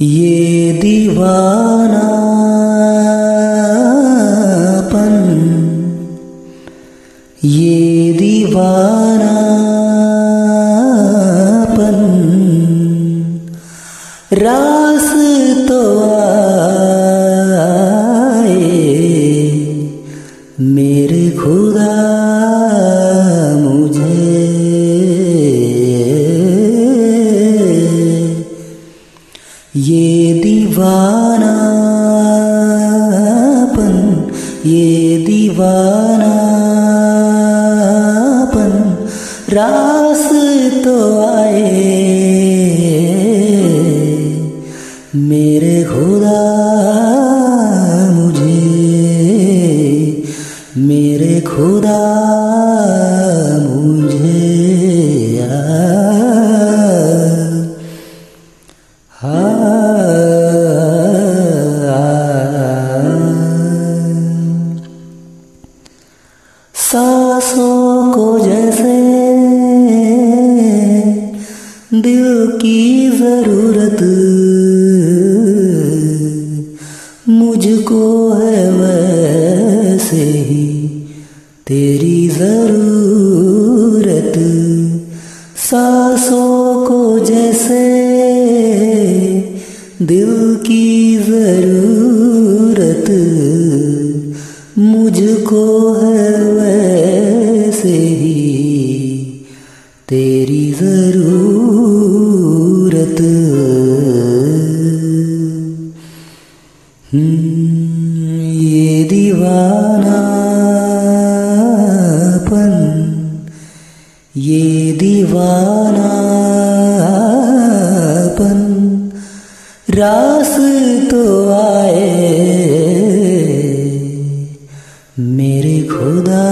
ये दीवानापन ये दीवानापन रास तो आए। ये दीवानापन ये दीवानापन रास तो आए मेरे खुदा मुझे मेरे खुदा मुझे। सांसों को जैसे दिल की ज़रूरत। मुझको है वैसे ही तेरी ज़रूरत। सांसों को जैसे दिल की ज़रूरत। मुझको है वैसे ही तेरी ज़रूरत। हम्म, ये दीवानापन ये दीवानापन रास तो आए मेरे खुदा